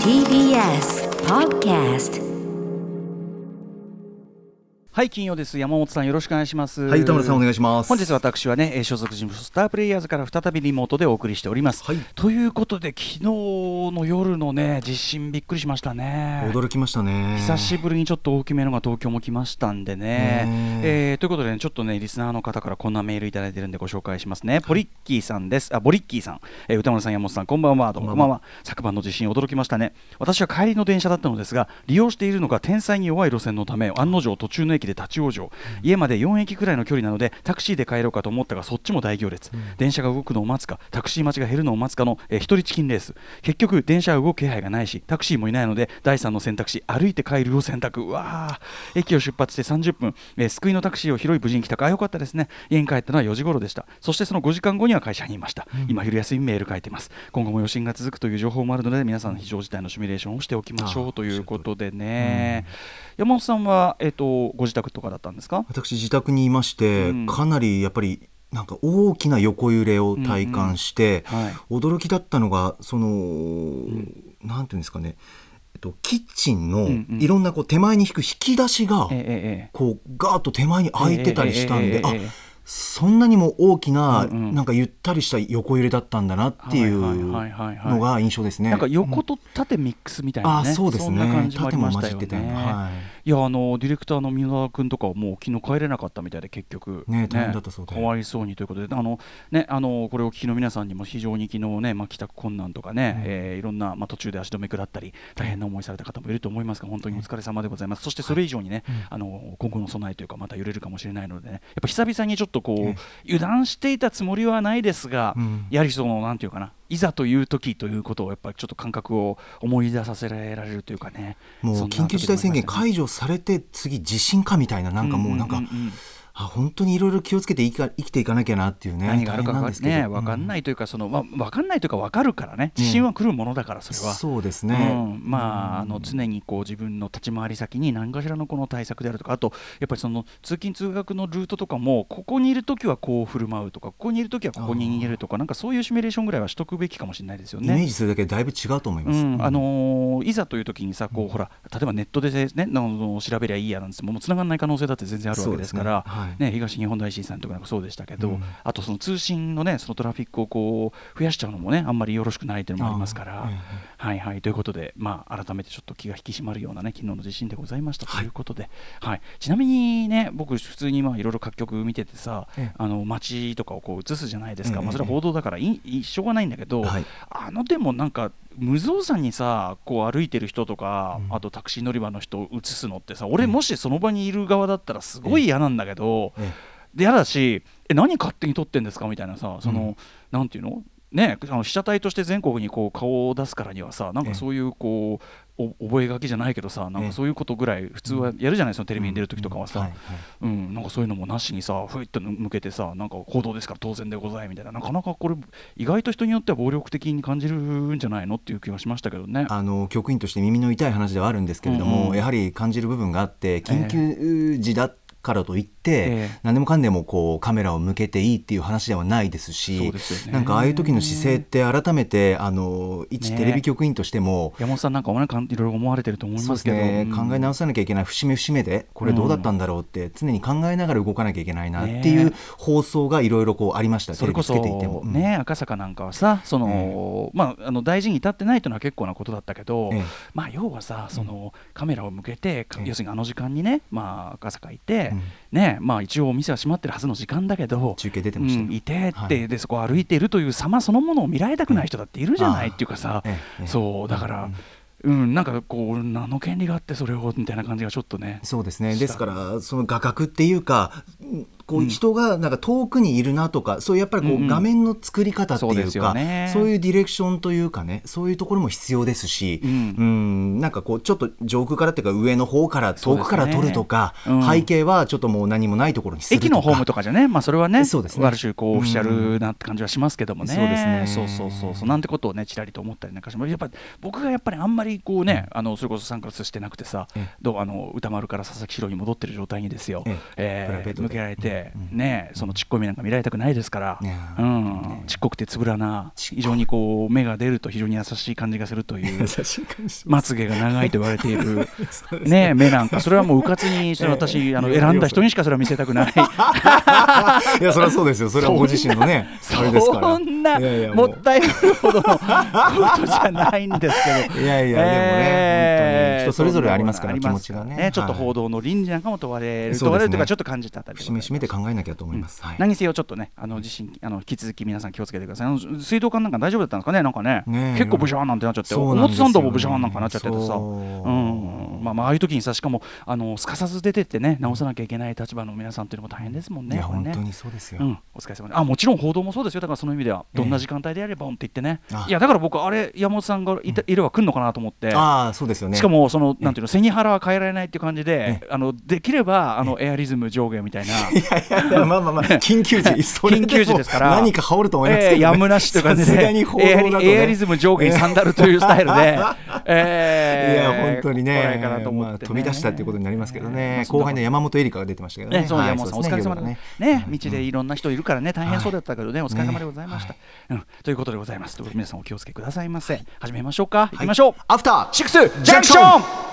TBS Podcast はい金曜です山本さんよろしくお願いしますはい、歌村さんお願いします。本日私はねえー所属事務所スタープレイヤーズから再びリモートでお送りしております、はいということで昨日の夜のね地震びっくりしましたね驚きましたね。久しぶりにちょっと大きめのが東京も来ましたんでね。ねえーということで、ね、ちょっとね、リスナーの方からこんなメールいただいてるんでご紹介しますね。ポリッキーさんです。あ、ボリッキーさん。えー歌丸さん、山本さん、こんばんは。どうもこんばんは。昨晩の地震、驚きましたね。私は帰りの電車だったのですが、利用しているのが天災に弱い路線のため、案の定途中の駅で立ち往生。家まで4駅くらいの距離なので、タクシーで帰ろうかと思ったが、そっちも大行列。電車が動くのを待つか、タクシー待ちが減るのを待つかの、え人チキンレース。結局、電車は動く気配がないし、タクシーもいないので、第3の選択肢、歩いて帰るを選択。うわー駅を出発して30分、えー救いのタクシーを拾い無事に来たか、あよかったですね。家に帰ったのは4時頃でした。そしてその5時間後には会社にいました。今、昼休みメール書いてます。今後も余震が続くという情報もあるので、皆さん、非常事態のシミュレーションをしておきましょうということでね。山本さんは、えっ、と、ご自宅とかだったんですか？私自宅にいまして、うん。かなりやっぱりなんか大きな横揺れを体感して、うん。うんはい。驚きだったのがその、なんていうんですかね、えっとキッチンのうんうん。いろんなこう手前に引く引き出しが、こうガーッと手前に開いてたりしたんで、あそんなにも大きな、うんうん。なんかゆったりした横揺れだったんだなっていうのが印象ですね。なんか横と縦ミックスみたいなね、あそうですね。んな感じもありましたよ縦も混じってたよね。ねはいいやあのディレクターの箕輪君とかはもう昨日帰れなかったみたいで結局。ね大変だったそうで。かわいそうにということで。あのねあのこれをお聞きの皆さんにも非常に昨日ねまあ帰宅困難とかね、えーいろんなまあ途中で足止め食らったり大変な思いされた方もいると思いますが本当にお疲れ様でございます。そしてそれ以上にね、あの今後の備えというかまた揺れるかもしれないのでねやっぱ久々にちょっとこう、油断していたつもりはないですが、うん。やはりそのなんていうかないざという時ということをやっぱりちょっと感覚を思い出させられるというかね。もう緊急事態宣言解除されて次地震かみたいななんかもうなんか、あ本当にいろいろ気をつけて生きか生きていかなきゃなっていうね何があるかわかね分かんないというかそのまあ分かんないというか分かるからね。地震は来るものだからそれは。そうですね、うん、まああの常にこう自分の立ち回り先に何かしらのこの対策であるとかあとやっぱりその通勤通学のルートとかもここにいるときはこう振る舞うとかここにいるときはここに逃げるとかなんかそういうシミュレーションぐらいはしとくべきかもしれないですよね。イメージするだけでだいぶ違うと思います、うん。あのーいざという時にさこうほら例えばネットで、ね、あの調べりゃいいやなんですもう繋がらない可能性だって全然あるわけですからね東日本大震災の時なんかそうでしたけど、うん。あとその通信のねそのトラフィックをこう増やしちゃうのもねあんまりよろしくないというのもありますから。はいはいということで、まあ、改めてちょっと気が引き締まるようなね昨日の地震でございましたということで、はい。ちなみにね僕普通にまあいろいろ各局見ててさ、ええ。あの街とかをこう映すじゃないですか、ええまあ、それは報道だからいいしょうがないんだけど、はい。あのでもなんか無造作にさこう歩いてる人とか、うん。あとタクシー乗り場の人を映すのってさ俺もしその場にいる側だったらすごい嫌なんだけど、えで嫌だしえ何勝手に撮ってんですか？みたいなさその、うん。なんていうの？ね、あの被写体として全国にこう顔を出すからにはさなんかそういうこうお覚書きじゃないけどさなんかそういうことぐらい普通はやるじゃないですか、テレビに出る時とかはさ、なんかそういうのもなしにさふいっと向けてさなんか報道ですから当然でございみたいな。なかなかこれ意外と人によっては暴力的に感じるんじゃないのっていう気がしましたけどね。あの局員として耳の痛い話ではあるんですけれども、うんうん。やはり感じる部分があって緊急時だからといって、ええ。何でもかんでもこうカメラを向けていいっていう話ではないですしですよね。なんかああいう時の姿勢って改めてあの一ね。テレビ局員としても、山本さんなんかもねかんいろいろ思われてると思いますけど、ね、うん。考え直さなきゃいけない節目節目でこれどうだったんだろうって常に考えながら動かなきゃいけないなっていうね。放送がいろいろこうありましたそれこそテレビつけていても。うん。ね、赤坂なんかはさその、まあ、あの大事に至ってないというのは結構なことだったけど、ええ。まあ、要はさその、カメラを向けて、要するにあの時間にね、まあ、赤坂いて、うんねまあ、一応お店は閉まってるはずの時間だけど中継出てました。ようんいてって、はい。でそこを歩いているという様そのものを見られたくない人だっているじゃない、ええっていうかさ、そうだから、うん、なんかこう何の権利があってそれをみたいな感じがちょっとね。そうですね。ですからその画角っていうかうんこううん。人がなんか遠くにいるなとか、そういうやっぱりこう画面の作り方っていうか、そういうディレクションというかねそういうところも必要ですし、ううん。んなんかこうちょっと上空からっていうか上の方から遠くから撮るとか、うん。背景はちょっともう何もないところにするとか。駅のホームとかじゃね、まあ、それはね、そうですね。ある種こう、オフィシャルなって感じはしますけどもね、そうですね。そうそうそうそう、なんてことをね、ちらりと思ったりなんかします、やっぱり僕がやっぱりあんまりこうね、あのそれこそサングラスしてなくてさええ、どうあの歌丸から佐々木史郎に戻ってる状態にですよ、ええ。プライベートで。えー向けられて、で、ねそのちっこい目なんか見られたくないですから、うん、ちっこくてつぶらな非常にこう目が出ると非常に優しい感じがするという 優しい感じ。まつげが長いと言われている、ね、目なんか。それはもううかつにそれ私あの選んだ人にしかそれは見せたくない。いやそれはそうですよ。それはご自身のね あれですからなもったいないほどの ことじゃないんですけど。いやいやでもね人それぞれありますからあり気持ちがね。ねちょっとはい。報道の倫理なんかも問われる、問われるというかちょっと感じたあたり節目締めて考えなきゃと思います、はい。何せよちょっとねあの地震あの引き続き皆さん気をつけてください。水道管なんか大丈夫だったんですかねなんかね。ねえ。結構ブシャーなんてなっちゃって。表参道もブシャーなんかなっちゃっててさ。そう。うん。まあまあああいう時にさしかもあのすかさず出てってね直さなきゃいけない立場の皆さんっていうのも大変ですもんねいや本当にそうですよ、うん、お疲れ様で。あもちろん報道もそうですよ。だからその意味ではどんな時間帯であればんって言ってね、あ。いやだから僕あれ山本さんがいた、いれば来るのかなと思って。ああそうですよね。しかもそのなんていうの背に腹は変えられないっていう感じでえあのできればあのエアリズム上下みたいな。いやいやまあまあまあ 緊急時 緊急時ですから。何か羽織ると思いますけど、ね。えーやむなしという感じで。ね、リエアリズム上下にサンダルというスタイルで、えーいや本当にね。まあ、飛び出したっていうことになりますけどね、後輩の山本恵里香が出てましたけどね。はい山本さん、お疲れ様でね。ね道でいろんな人いるからね、大変そうだったけどね、お疲れ様でございました。ねうん、ということでございます。皆さんお気をつけくださいませ。始めましょうか。行きましょう。アフターシックスジャンクション.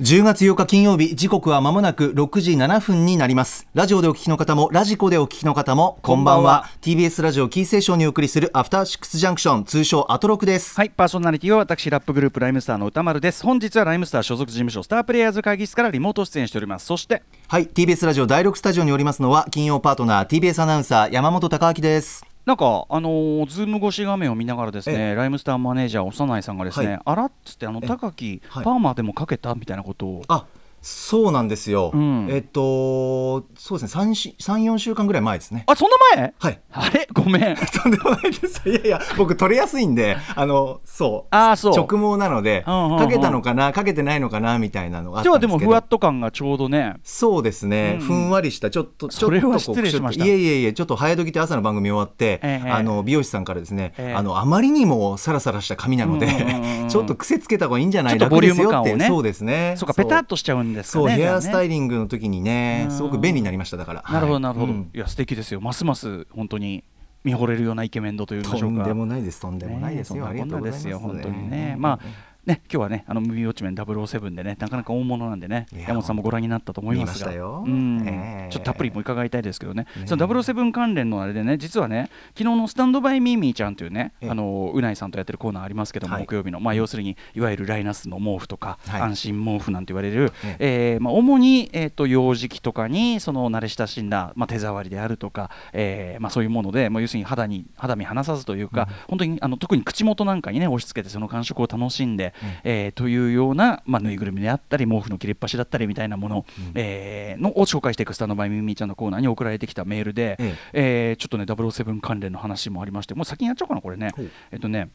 10月8日金曜日時刻は間もなく6時7分になります。ラジオでお聞きの方もラジコでお聞きの方もこんばんは。TBS ラジオキーステーションにお送りするアフターシックスジャンクション通称アトロクです。はい、パーソナリティは私、ラップグループライムスターの歌丸です。本日はライムスター所属事務所スタープレイヤーズ会議室からリモート出演しております。そして、はい TBS ラジオ第6スタジオにおりますのは金曜パートナー TBS アナウンサー山本貴明ですなんか、あのーズーム越し画面を見ながらですね、ライムスターマネージャー、幼いさんがですね、はい。あらっつって、あの、高木、はい。パーマでもかけたみたいなことを、あそうなんですよ、うん。えっとそうですね。34週間ぐらい前ですね。あ、そんな前？はい。あれ？ごめん。とんでもないです。いやいや、僕取れやすいんで、あの、そう。あーそう。直毛なので、うんうんうん。かけたのかな、かけてないのかな、みたいなのがあった今日はんでけど。ですもふわっと感がちょうどね、そうですね、うんふんわりした、ちょっと、ちょそれはっと失礼しました。いえいえいえ、ちょっと早時って朝の番組終わって、ええあの、美容師さんからですね、ええ。あの、あまりにもサラサラした髪なので、うんうんうんうん。ちょっと癖つけた方がいいんじゃないちょっとボリューム感をね。そうですね。そうか、ペタッとしちゃうんですかそう、ね。ヘアスタイリングの時にね、すごく便利になりました、だから。なるほど、はいなるほど。うんいや、素敵ですよ。ますます、本当に見惚れるようなイケメン度という。とんでもないです、とんでもないですよ。ねありがとうございます。そんなこんなですよ、本当にね。ええまあね、今日はね、あのムービーウォッチメン007でね、なかなか大物なんでね山本さんもご覧になったと思いますが、うん。ええ。ちょっとたっぷりも伺いたいですけどね、その007関連のあれでね、実はね、昨日のスタンドバイミーミーちゃんというね、ええ。あのうないさんとやってるコーナーありますけども、はい。木曜日の、まあ、要するにいわゆるライナスの毛布とか、はい。安心毛布なんて言われる、ええ。ーまあ、主に、えー、と幼児期とかにその慣れ親しんだ、まあ、手触りであるとか、えーまあ、そういうもので、まあ、要するに肌に肌身離さずというか、本当にあの特に口元なんかにね押し付けてその感触を楽しんで、えーというような、まあ、ぬいぐるみであったり毛布の切れっ端だったりみたいなもの,、えーのを紹介していくスタンドバイミミーちゃんのコーナーに送られてきたメールで、ええ。ーちょっとね007関連の話もありましてもう先にやっちゃおうかなこれね。えっとね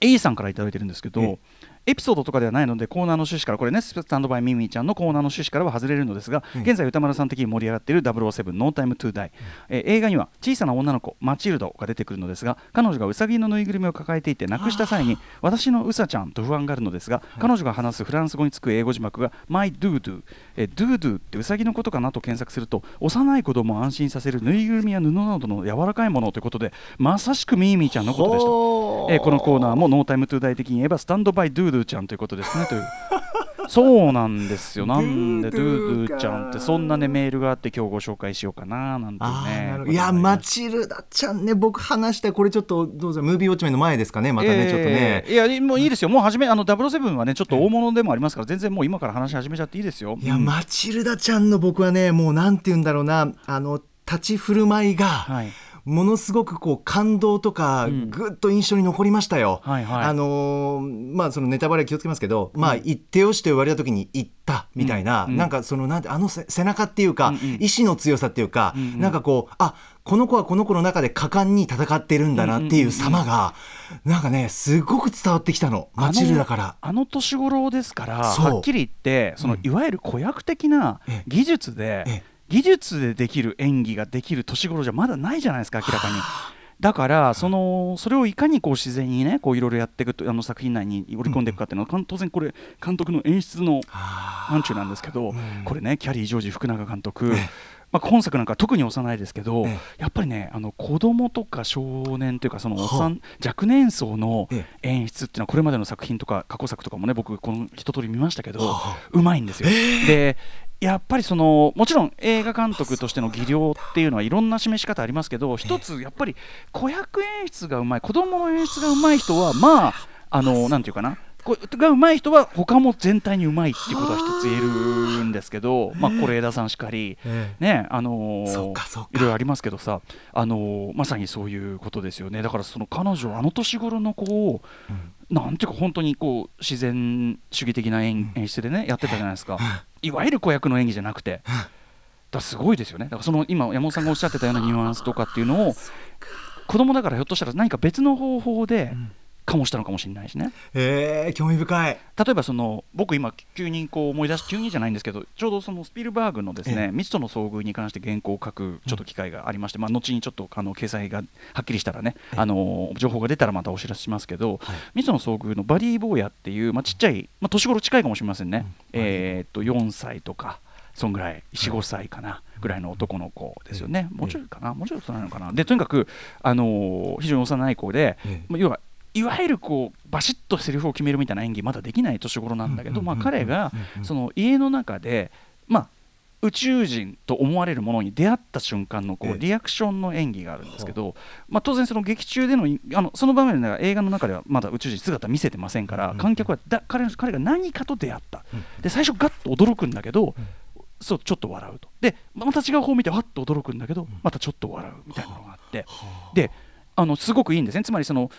A さんから頂いてるんですけど、えエピソードとかではないのでコーナーの趣旨からこれねスタンドバイミミーちゃんのコーナーの趣旨からは外れるのですが、うん。現在歌丸さん的に盛り上がっている007ノータイムトゥーダイ、えー映画には小さな女の子マチルドが出てくるのですが彼女がウサギのぬいぐるみを抱えていて亡くした際に私のウサちゃんと不安があるのですが、彼女が話すフランス語につく英語字幕が My doo doo えードゥードゥってウサギのことかなと検索すると幼い子供を安心させるぬいぐるみや布などの柔らかいものということでまさしくミーミーちゃんのことでした。えーこのコーナーもノータイムトゥーダイ的に言えばスタンドバイドゥードゥちゃんということですねという。そうなんですよ。なんでドゥードゥちゃんってそんなねメールがあって今日ご紹介しようかななんてね。いやマチルダちゃんね僕話したこれちょっとどうぞムービーウォッチメンの前ですかねまたね、ちょっとね。いやもういいですよ。もう始めあの007はねちょっと大物でもありますから全然もう今から話し始めちゃっていいですよ。いや、うん。マチルダちゃんの僕はねもうなんて言うんだろうなあの立ち振る舞いが、はいものすごくこう感動とかん。ぐっと印象に残りましたよ。はいはい。あのーまあそのネタバレ気をつけますけど、まあ言ってよしと言われた時に言ったみたいな、うん。なんかそのなんてあのせ背中っていうか、うんうん意志の強さっていうか、うんうんなんかこうあこの子はこの子の中で果敢に戦ってるんだなっていう様が、なんかねすごく伝わってきたの。マチルダから。あの年頃ですからはっきり言ってその、うん。いわゆる子役的なええ。技術で、ええ技術でできる演技ができる年頃じゃまだないじゃないですか明らかに。だからそのそれをいかにこう自然にねこういろいろやっていくとあの作品内に織り込んでいくかっていうのは、当然これ監督の演出の範疇なんですけど、これねキャリー・ジョージ福永監督、まあ、今作なんか特に幼いですけど、えやっぱりねあの子供とか少年というかそのおっさはん若年層のえ演出っていうのはこれまでの作品とか過去作とかもね僕この一通り見ましたけどはうまいんですよ。でやっぱりそのもちろん映画監督としての技量っていうのはいろんな示し方ありますけど一つやっぱり子役演出がうまい子供の演出がうまい人はまああのなんていうかなこがうまい人は他も全体にうまいっていうことは一つ言え是枝さんしかり、まあ、是枝さんしかり、えねあのーいろいろありますけどさ、あのーまさにそういうことですよね。だからその彼女あの年頃の子を、なんていうか本当にこう自然主義的な演,、演出でねやってたじゃないですか、いわゆる子役の演技じゃなくて。だすごいですよね。だからその今山本さんがおっしゃってたようなニュアンスとかっていうのを子供だからひょっとしたら何か別の方法で醸したのかもしれないしね、えー、興味深い。例えばその僕今急にこう思い出し急にじゃないんですけどちょうどそのスピルバーグのですねええ。未知との遭遇に関して原稿を書くちょっと機会がありまして、まあ後にちょっとあの掲載がはっきりしたらねあの情報が出たらまたお知らせしますけど、未知との遭遇のバリー・坊やっていうまあちっちゃいまあ年頃近いかもしれませんね、えーっと4歳とかそんぐらい45歳かなぐらいの男の子ですよね、もうちょいかなもうちょい大人なのかな。でとにかくあの非常に幼い子で、要はいわゆるこうバシッとセリフを決めるみたいな演技まだできない年頃なんだけど、まあ、彼がその家の中で、まあ、宇宙人と思われるものに出会った瞬間のこうリアクションの演技があるんですけど、まあ、当然その劇中でのあのその場面では映画の中ではまだ宇宙人姿見せてませんから観客はだ彼彼が何かと出会ったで最初ガッと驚くんだけどそうちょっと笑うとでまた違う方を見てわっと驚くんだけどまたちょっと笑うみたいなのがあってであのすごくいいんですねつまりその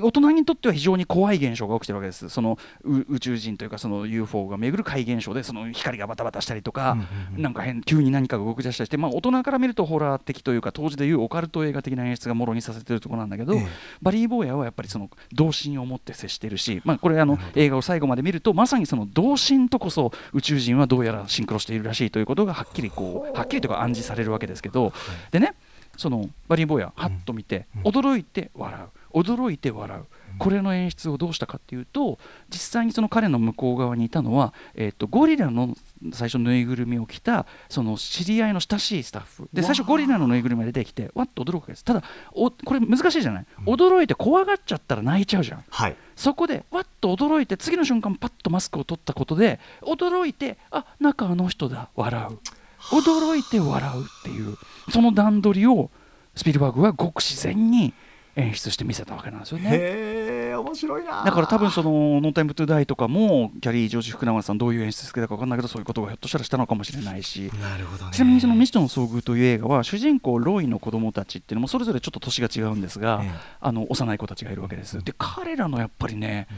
大人にとっては非常に怖い現象が起きてるわけです。そのう宇宙人というかその UFO が巡る怪現象でその光がバタバタしたりとか、なんか変急に何かが動き出したりして、まあ、大人から見るとホラー的というか当時でいうオカルト映画的な演出がもろにさせてるところなんだけど、ええ。バリー・ボーヤはやっぱりその童心を持って接してるし、まあ、これあの映画を最後まで見るとまさにその童心とこそ宇宙人はどうやらシンクロしているらしいということがはっきりこうはっきりというか暗示されるわけですけど、でねそのバリー・ボーヤはっと見て、驚いて笑う驚いて笑う。これの演出をどうしたかっていうと実際にその彼の向こう側にいたのは、えっとゴリラの最初ぬいぐるみを着たその知り合いの親しいスタッフ。で最初ゴリラのぬいぐるみが出てきてわっと驚くわけです。ただおこれ難しいじゃない、驚いて怖がっちゃったら泣いちゃうじゃん。はい。そこでわっと驚いて次の瞬間パッとマスクを取ったことで驚いてあ中あの人だ。笑う。驚いて笑うっていうその段取りをスピルバーグはごく自然に演出して見せたわけなんですよね。へえ面白いなだから多分その「ノータイムトゥダイとかもキャリー・ジョージ・福永さんどういう演出好きだか分かんないけどそういうことがひょっとしたらしたのかもしれないしなるほどねちなみにその「未知との遭遇」という映画は主人公ロイの子供たちっていうのもそれぞれちょっと年が違うんですが、ええあの幼い子たちがいるわけです。で彼らのやっぱりね、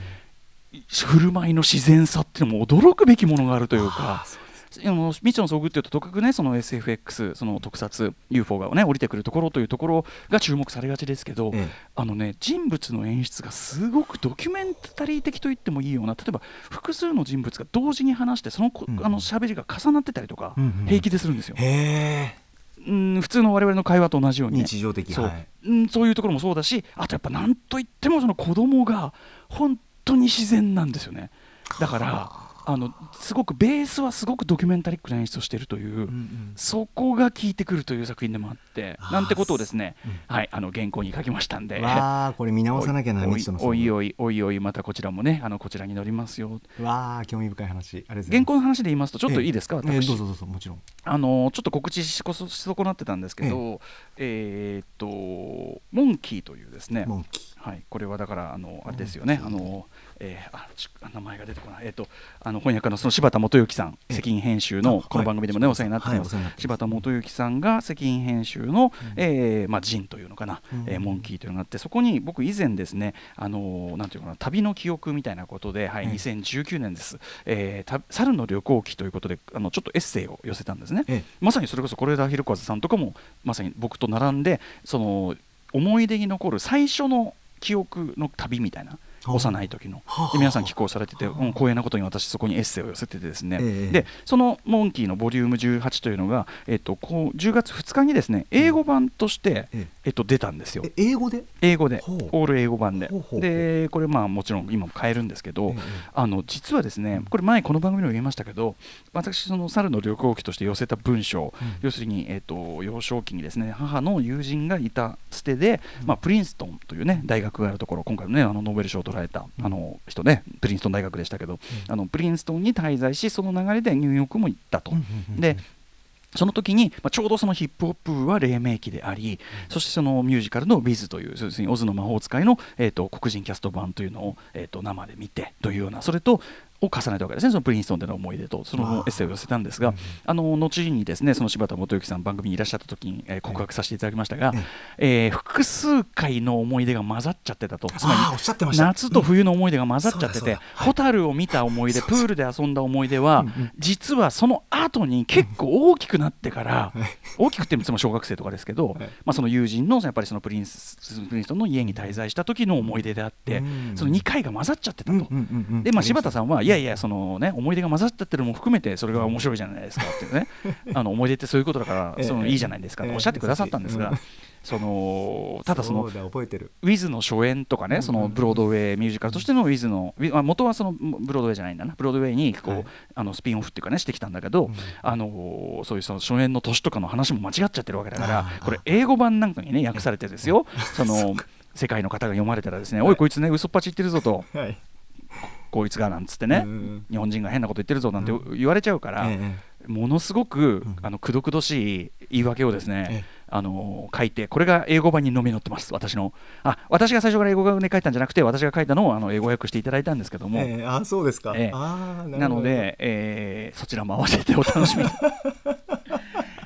振る舞いの自然さっていうのも驚くべきものがあるというか。あの未知の遭遇っていうととかくねその SFX その特撮 UFO がね降りてくるところというところが注目されがちですけど、ええ。あのね人物の演出がすごくドキュメンタリー的と言ってもいいような例えば複数の人物が同時に話してそのこ、うん。あの喋りが重なってたりとか、うんうん平気でするんですよ。うん普通の我々の会話と同じようにね、日常的。そう,、はい。うん、そういうところもそうだしあとやっぱなんといってもその子供が本当に自然なんですよね。だからあのすごくベースはすごくドキュメンタリックな演出をしているという、うんうん。そこが効いてくるという作品でもあってなんてことをですね、うん。はい、あの原稿に書きましたんで。わあこれ見直さなきゃな おいおいおいおいおいまたこちらもねあのこちらに載りますよ。わあ興味深い話。原稿の話で言いますとちょっといいですか、ええ私どうぞどうぞもちろん。あのちょっと告知しこそし損なってたんですけど、えーっとモンキーというですねモンキー。はい、これはだからあのあれですよね、あのえーあち名前が出てこない、えーっとあの翻訳家のその柴田元幸さん、ええ。責任編集あのこの番組でもね、はいお世話になってます、はい柴田元幸さんが責任編集の、えーまあジンというのかな、うん。えーモンキーというのがあって、そこに僕以前ですね、あのなんていうかな旅の記憶みたいなことで、はい、ええ。2019年です、えーた猿の旅行記ということであのちょっとエッセイを寄せたんですね。ええ。まさにそれこそ是枝裕和さんとかもまさに僕と並んでその思い出に残る最初の記憶の旅みたいなはあ幼い時の。はあで皆さん寄稿されてて、うん、光栄なことに私そこにエッセイを寄せててですね、ええでその「モンキー」のボリューム18というのが、えっと、こう10月2日にですね英語版として、ええ。っと、出たんですよ。え英語で？英語で。オール英語版で。でこれまあもちろん今も買えるんですけど、ええあの実はですねこれ前この番組でも言いましたけど私その猿の旅行記として寄せた文章、要するに、えっと幼少期にですね母の友人がいたつてで、まあ、プリンストンというね大学があるところ今回のねあのノーベル賞を取られたあの人ねプリンストン大学でしたけど、あのプリンストンに滞在しその流れでニューヨークも行ったと。でその時に、まあ、ちょうどそのヒップホップは黎明期であり、そしてそのミュージカルの「ウィズという、要するにオズの魔法使いの、えー、と黒人キャスト版というのを、えー、と生で見てというような、それと、を重ねたわけですね、そのプリンストンでの思い出と、そのエッセイを寄せたんですが、あの後にですねその柴田元幸さん、番組にいらっしゃった時に、えー告白させていただきましたが、えー複数回の思い出が混ざっちゃってたと、つまりあーおっしゃってました。夏と冬の思い出が混ざっちゃっててホタルを見た思い出、プールで遊んだ思い出は、実はその後に結構大きくなってから、大きくってもいつも小学生とかですけど、まあ、その友人のやっぱりそのプリンスプリンストンの家に滞在した時の思い出であって、うん。その2回が混ざっちゃってたと。でまあ、柴田さんは、いやいや、そのね、思い出が混ざっちゃってるのも含めて、それが面白いじゃないですかっていうね、あの思い出ってそういうことだかええ。ら、そのいいじゃないですかとおっしゃってくださったんですがうん、そのただそのウィズの初演とかね、そのブロードウェイミュージカルとしてのウィズの、ウィあ元はそのブロードウェイじゃないんだな、ブロードウェイにこう、はい。あのスピンオフっていうかね、してきたんだけど、あのそういうその初演の年とかの話も間違っちゃってるわけだからこれ、英語版なんかにね、訳されてですよ、その 世界の方が読まれたらですね、おい、こいつね、嘘っぱち言ってるぞと、はいこいつがなんつってね日本人が変なこと言ってるぞなんて言われちゃうから、ええものすごくあのくどくどしい言い訳をですね、ええ。あの書いて、これが英語版にのみ載ってます、私の。あ私が最初から英語版で書いたんじゃなくて、私が書いたのをあの英語訳していただいたんですけども、ええあそうですか、えーなので、えーそちらも合わせてお楽しみ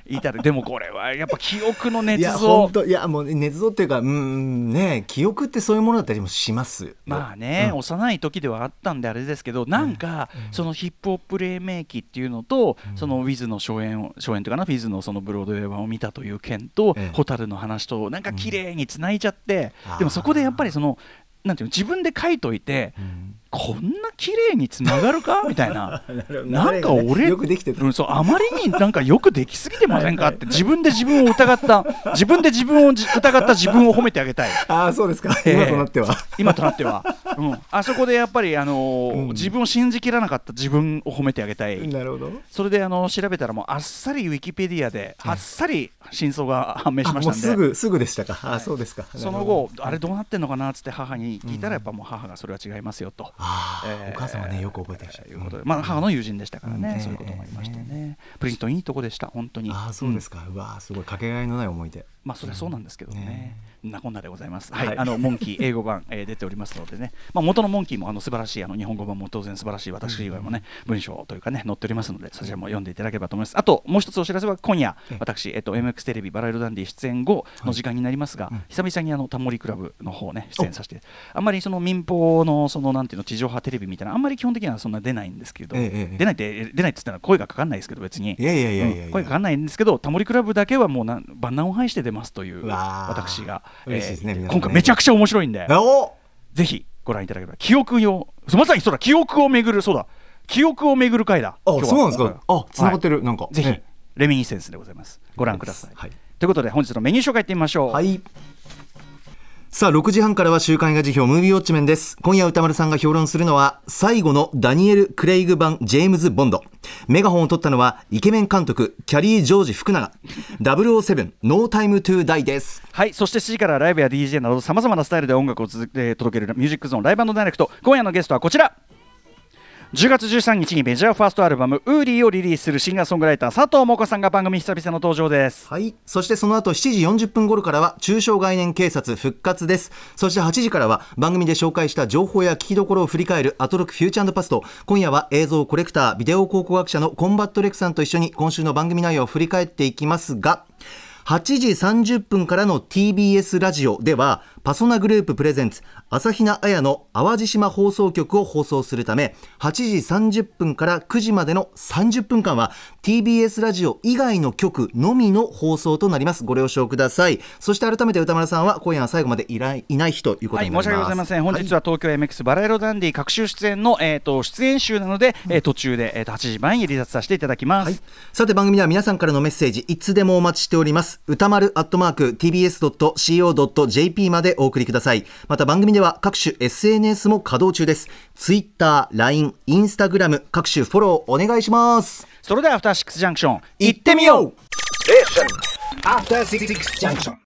に。至るでもこれはやっぱ記憶の捏いや造いやもう捏造っていうかうんうんね記憶ってそういうものだったりもしますよ。まあね、うん。幼い時ではあったんであれですけどなんかそのヒップホップ黎明期っていうのと、そのウィズの初演を初演というかなウィズのそのブロードウェイ版を見たという件と、ええ。ホタルの話となんか綺麗につないじゃって、うん。でもそこでやっぱりそのなんていうの自分で書いといて、んこんな綺麗につながるか？みたいな。なんか俺よくできてた。うん、そうあまりになんかよくできすぎてませんかって自分で自分を疑った自分で自分をじ疑った自分を褒めてあげたい。ああそうですか、ええ。今となっては。今となっては、うん、あそこでやっぱり、あのーうん。自分を信じきらなかった自分を褒めてあげたい、なるほど。それであの調べたらもうあっさりウィキペディアであっさり真相が判明しましたんで。すぐすぐでしたか、あそうですか。その後、あれどうなってんのかなっつって母に聞いたら、やっぱもう母がそれは違いますよと。あーえーお母さんはねよく覚えてらっしゃる。いうことで、まあ、母の友人でしたからね、うん。そういうこともありましてね、プリンストンいいとこでした、本当に。ああそうですか、うわーすごい。かけがえのない思い出まあそれはそうなんですけどね。なこんなでございます。はい、はい。あのモンキー 英語版、えー出ておりますのでね、まあ元のモンキーもあの素晴らしいあの日本語版も当然素晴らしい私以外もね、文章というかね載っておりますのでそちらも読んでいただければと思います。あともう一つお知らせは今夜ええ。私えっと MX テレビバラ色ダンディ出演後の時間になりますが、うん。久々にあのタモリクラブの方ね出演させて、あんまりその民放のそのなんていうの地上波テレビみたいなあんまり基本的にはそんな出ないんですけど、出ないって出ないって言ったら声がかかんないですけど別に。声がかかんないんですけど、タモリクラブだけはもうなん万難を排して出ますという私が、ね今回めちゃくちゃ面白いんで、ぜひご覧いただければ、記憶を、まさにそうだ、記憶をめぐる、そうだ、記憶をめぐる回だ。あそうなんですか？あ繋がってる、はい。なんか。ぜひえ、レミニセンスでございます。ご覧ください。はい。ということで、本日のメニュー紹介いってみましょう。はいさあ6時半からは週刊映画辞表ムービーウォッチメンです。今夜歌丸さんが評論するのは最後のダニエル・クレイグ版ジェームズ・ボンド。メガホンを取ったのはイケメン監督キャリー・ジョージ福永。007ノータイム・トゥ・ダイです。はい、そして7時からライブや DJ などさまざまなスタイルで音楽を続け届けるミュージックゾーンライブダイレクト。今夜のゲストはこちら。10月13日にメジャーファーストアルバム「ウーリー」をリリースするシンガーソングライターさとうもかさんが番組久々の登場です。はい。そしてその後7時40分頃からは抽象概念警察復活です。そして8時からは番組で紹介した情報や聞きどころを振り返るアトロクフューチャーパスト。今夜は映像コレクタービデオ考古学者のコンバット REC さんと一緒に今週の番組内容を振り返っていきますが8時30分からの TBS ラジオではパソナグループプレゼンツ朝比奈彩の淡路島放送局を放送するため8時30分から9時までの30分間は TBS ラジオ以外の局のみの放送となります。ご了承ください。そして改めて歌丸さんは今夜は最後までいないいない日ということはい、になります、申し訳ございません。本日は東京 MX バラ色ダンディ各週出演の、えー、と出演集なので、えー途中で、えー、と8時前に離脱させていただきます。はい、さて番組では皆さんからのメッセージいつでもお待ちしております。歌丸アットマーク tbs.co.jp までお送りくださいまた番組では各種 SNS も稼働中です Twitter、LINE、Instagram 各種フォローお願いしますそれではアフターシックスジャンクション行ってみよう After Six Junction.